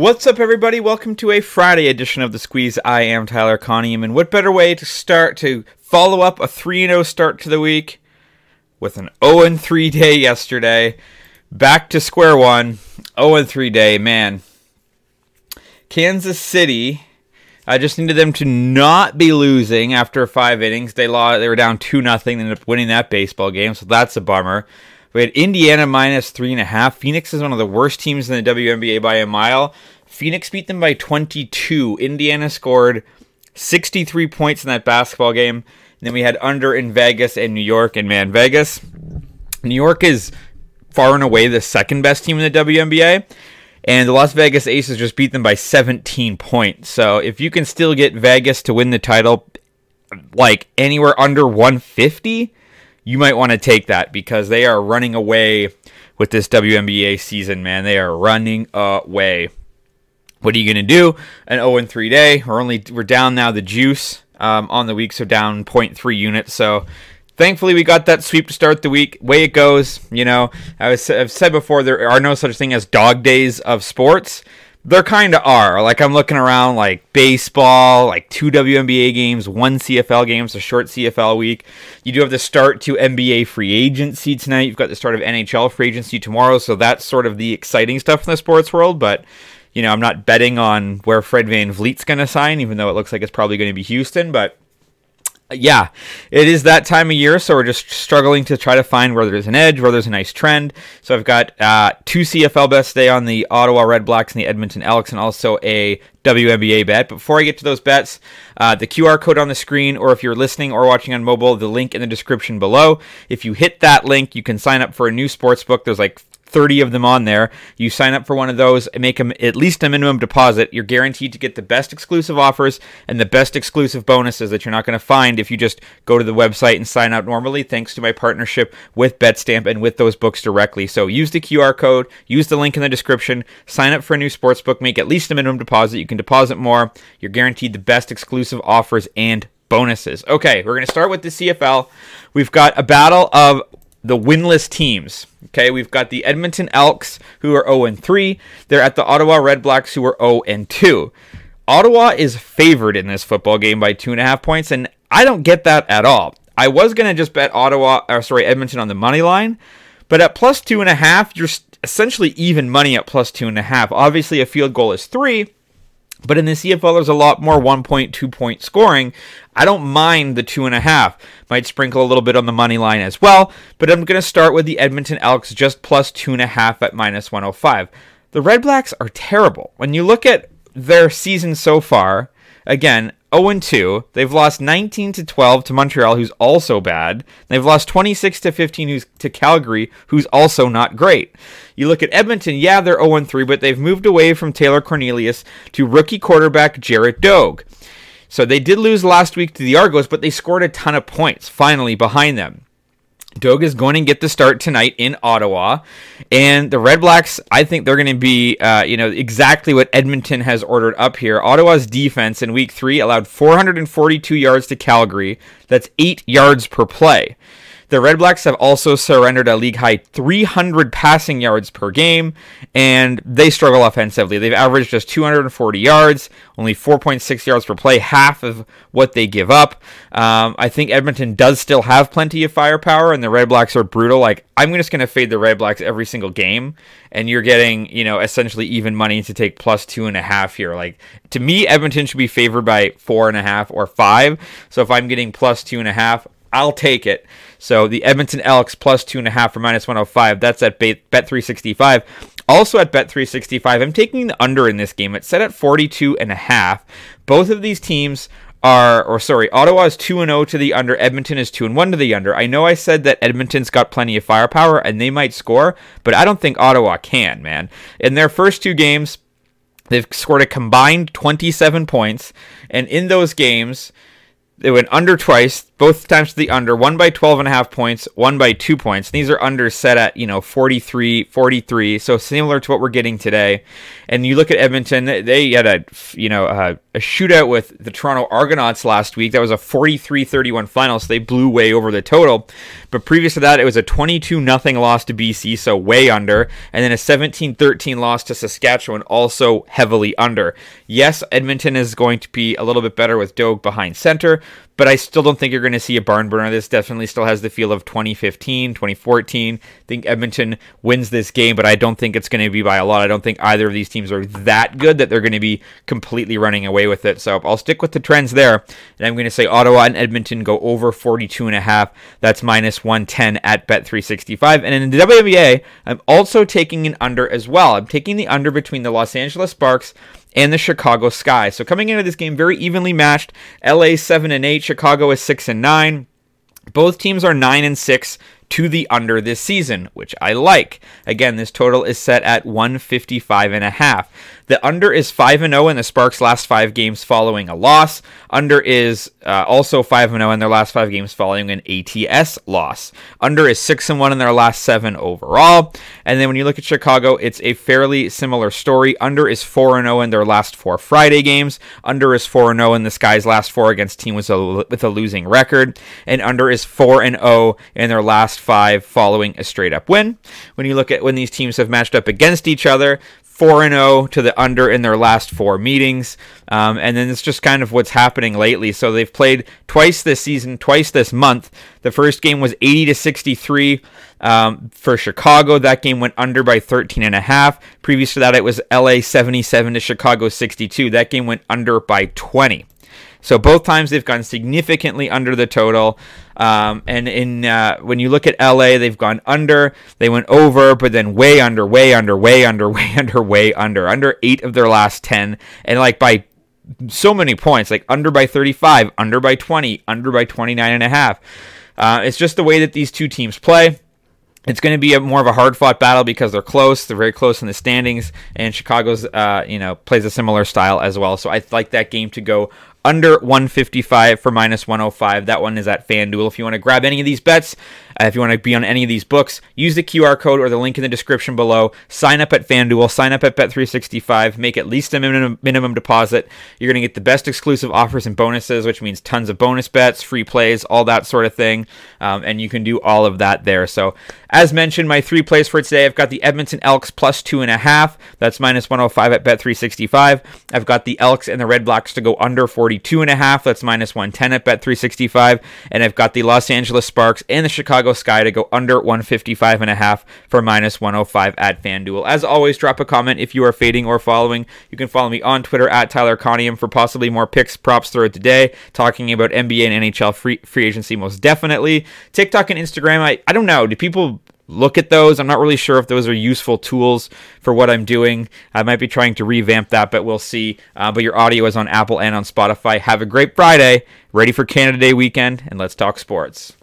What's up, everybody? Welcome to a Friday edition of the Squeeze. I am Tyler Conium, and what better way to start to follow up a 3 0 start to the week with an 0 3 day yesterday? Back to square one, 0 3 day, man. Kansas City. I just needed them to not be losing after five innings. They lost. They were down two nothing. Ended up winning that baseball game, so that's a bummer. We had Indiana minus three and a half. Phoenix is one of the worst teams in the WNBA by a mile. Phoenix beat them by 22. Indiana scored 63 points in that basketball game. And then we had under in Vegas and New York. And man, Vegas, New York is far and away the second best team in the WNBA. And the Las Vegas Aces just beat them by 17 points. So if you can still get Vegas to win the title, like anywhere under 150, you might want to take that because they are running away with this WNBA season, man. They are running away. What are you going to do? An 0 3 day. We're only we're down now the juice um, on the week, so down 0.3 units. So thankfully we got that sweep to start the week. Way it goes, you know. I was, I've said before there are no such thing as dog days of sports there kind of are. Like I'm looking around, like baseball, like two WNBA games, one CFL games, a short CFL week. You do have the start to NBA free agency tonight. You've got the start of NHL free agency tomorrow. So that's sort of the exciting stuff in the sports world. But you know, I'm not betting on where Fred Van VanVleet's going to sign, even though it looks like it's probably going to be Houston. But yeah, it is that time of year, so we're just struggling to try to find where there's an edge, where there's a nice trend. So I've got uh, two CFL bets today on the Ottawa Redblacks and the Edmonton Elks, and also a WNBA bet. Before I get to those bets, uh, the QR code on the screen, or if you're listening or watching on mobile, the link in the description below. If you hit that link, you can sign up for a new sports book. There's like 30 of them on there. You sign up for one of those, make them at least a minimum deposit. You're guaranteed to get the best exclusive offers and the best exclusive bonuses that you're not going to find if you just go to the website and sign up normally, thanks to my partnership with BetStamp and with those books directly. So use the QR code, use the link in the description, sign up for a new sports book, make at least a minimum deposit. You can deposit more. You're guaranteed the best exclusive offers and bonuses. Okay, we're going to start with the CFL. We've got a battle of the winless teams. Okay, we've got the Edmonton Elks who are 0 and 3. They're at the Ottawa Redblacks who are 0 and 2. Ottawa is favored in this football game by two and a half points, and I don't get that at all. I was gonna just bet Ottawa, or sorry, Edmonton on the money line, but at plus two and a half, you're essentially even money at plus two and a half. Obviously, a field goal is three. But in the CFL, there's a lot more one point, two point scoring. I don't mind the two and a half. Might sprinkle a little bit on the money line as well. But I'm going to start with the Edmonton Elks just plus two and a half at minus 105. The Redblacks are terrible. When you look at their season so far, again, 0 2. They've lost 19 to 12 to Montreal, who's also bad. They've lost 26 to 15 who's, to Calgary, who's also not great. You look at Edmonton, yeah, they're 0 3, but they've moved away from Taylor Cornelius to rookie quarterback Jarret Doege. So they did lose last week to the Argos, but they scored a ton of points finally behind them. Doege is going to get the start tonight in Ottawa, and the Redblacks. I think they're going to be, uh, you know, exactly what Edmonton has ordered up here. Ottawa's defense in Week Three allowed 442 yards to Calgary. That's eight yards per play. The Redblacks have also surrendered a league high 300 passing yards per game, and they struggle offensively. They've averaged just 240 yards, only 4.6 yards per play, half of what they give up. Um, I think Edmonton does still have plenty of firepower, and the Redblacks are brutal. Like, I'm just going to fade the Redblacks every single game, and you're getting, you know, essentially even money to take plus two and a half here. Like, to me, Edmonton should be favored by four and a half or five. So if I'm getting plus two and a half, I'll take it. So the Edmonton Elks plus two and a half for minus 105. That's at Bet 365. Also at Bet 365, I'm taking the under in this game. It's set at 42 and a half. Both of these teams are, or sorry, Ottawa is 2 0 to the under, Edmonton is 2 and 1 to the under. I know I said that Edmonton's got plenty of firepower and they might score, but I don't think Ottawa can, man. In their first two games, they've scored a combined 27 points, and in those games, they went under twice, both times to the under, one by 12 and a half points, one by two points. These are under set at, you know, 43, 43. So similar to what we're getting today. And you look at Edmonton, they had a, you know, a, a shootout with the Toronto Argonauts last week. That was a 43 31 final. So they blew way over the total. But previous to that, it was a 22 nothing loss to BC. So way under. And then a 17 13 loss to Saskatchewan, also heavily under. Yes, Edmonton is going to be a little bit better with Doege behind center, but I still don't think you're going to see a barn burner. This definitely still has the feel of 2015, 2014. I think Edmonton wins this game, but I don't think it's going to be by a lot. I don't think either of these teams are that good that they're going to be completely running away with it. So I'll stick with the trends there, and I'm going to say Ottawa and Edmonton go over 42 and a half. That's minus 110 at Bet365. And in the WNBA, I'm also taking an under as well. I'm taking the under between the Los Angeles Sparks and the Chicago Sky. So coming into this game, very evenly matched. LA seven and eight, Chicago is six and nine. Both teams are nine and six to the under this season, which I like. Again, this total is set at 155 and a half. The under is 5 and 0 in the Sparks' last 5 games following a loss. Under is uh, also 5 and 0 in their last 5 games following an ATS loss. Under is 6 and 1 in their last 7 overall. And then when you look at Chicago, it's a fairly similar story. Under is 4 and 0 in their last 4 Friday games. Under is 4 and 0 in the Sky's last 4 against teams with a, with a losing record. And under is 4 and 0 in their last 5 following a straight up win. When you look at when these teams have matched up against each other, 4 and 0 to the under in their last four meetings. Um, and then it's just kind of what's happening lately. So they've played twice this season, twice this month. The first game was 80 to 63 um, for Chicago. That game went under by 13 and a half. Previous to that, it was LA 77 to Chicago 62. That game went under by 20. So both times they've gone significantly under the total. Um, and in uh, when you look at LA, they've gone under, they went over, but then way under, way under, way under, way under, way under, under eight of their last ten, and like by so many points, like under by 35, under by 20, under by 29 and a half. Uh, it's just the way that these two teams play. It's going to be a more of a hard fought battle because they're close. They're very close in the standings, and Chicago's, uh, you know, plays a similar style as well. So I like that game to go under 155 for minus 105. That one is at FanDuel. If you want to grab any of these bets, if you want to be on any of these books, use the QR code or the link in the description below. Sign up at FanDuel, sign up at Bet365, make at least a minimum, minimum deposit. You're going to get the best exclusive offers and bonuses, which means tons of bonus bets, free plays, all that sort of thing. Um, and you can do all of that there. So, as mentioned, my three plays for today I've got the Edmonton Elks plus two and a half. That's minus 105 at Bet365. I've got the Elks and the Redblacks to go under 42 and a half. That's minus 110 at Bet365. And I've got the Los Angeles Sparks and the Chicago Chicago Sky to go under 155 and a half for minus 105 at FanDuel. As always, drop a comment if you are fading or following. You can follow me on Twitter at Tyler Conium for possibly more picks, props throughout the day, talking about NBA and NHL free, free agency most definitely. TikTok and Instagram, I, I don't know. Do people look at those. I'm not really sure if those are useful tools for what I'm doing. I might be trying to revamp that, but we'll see. Uh, but your audio is on Apple and on Spotify. Have a great Friday. Ready for Canada Day weekend, and let's talk sports.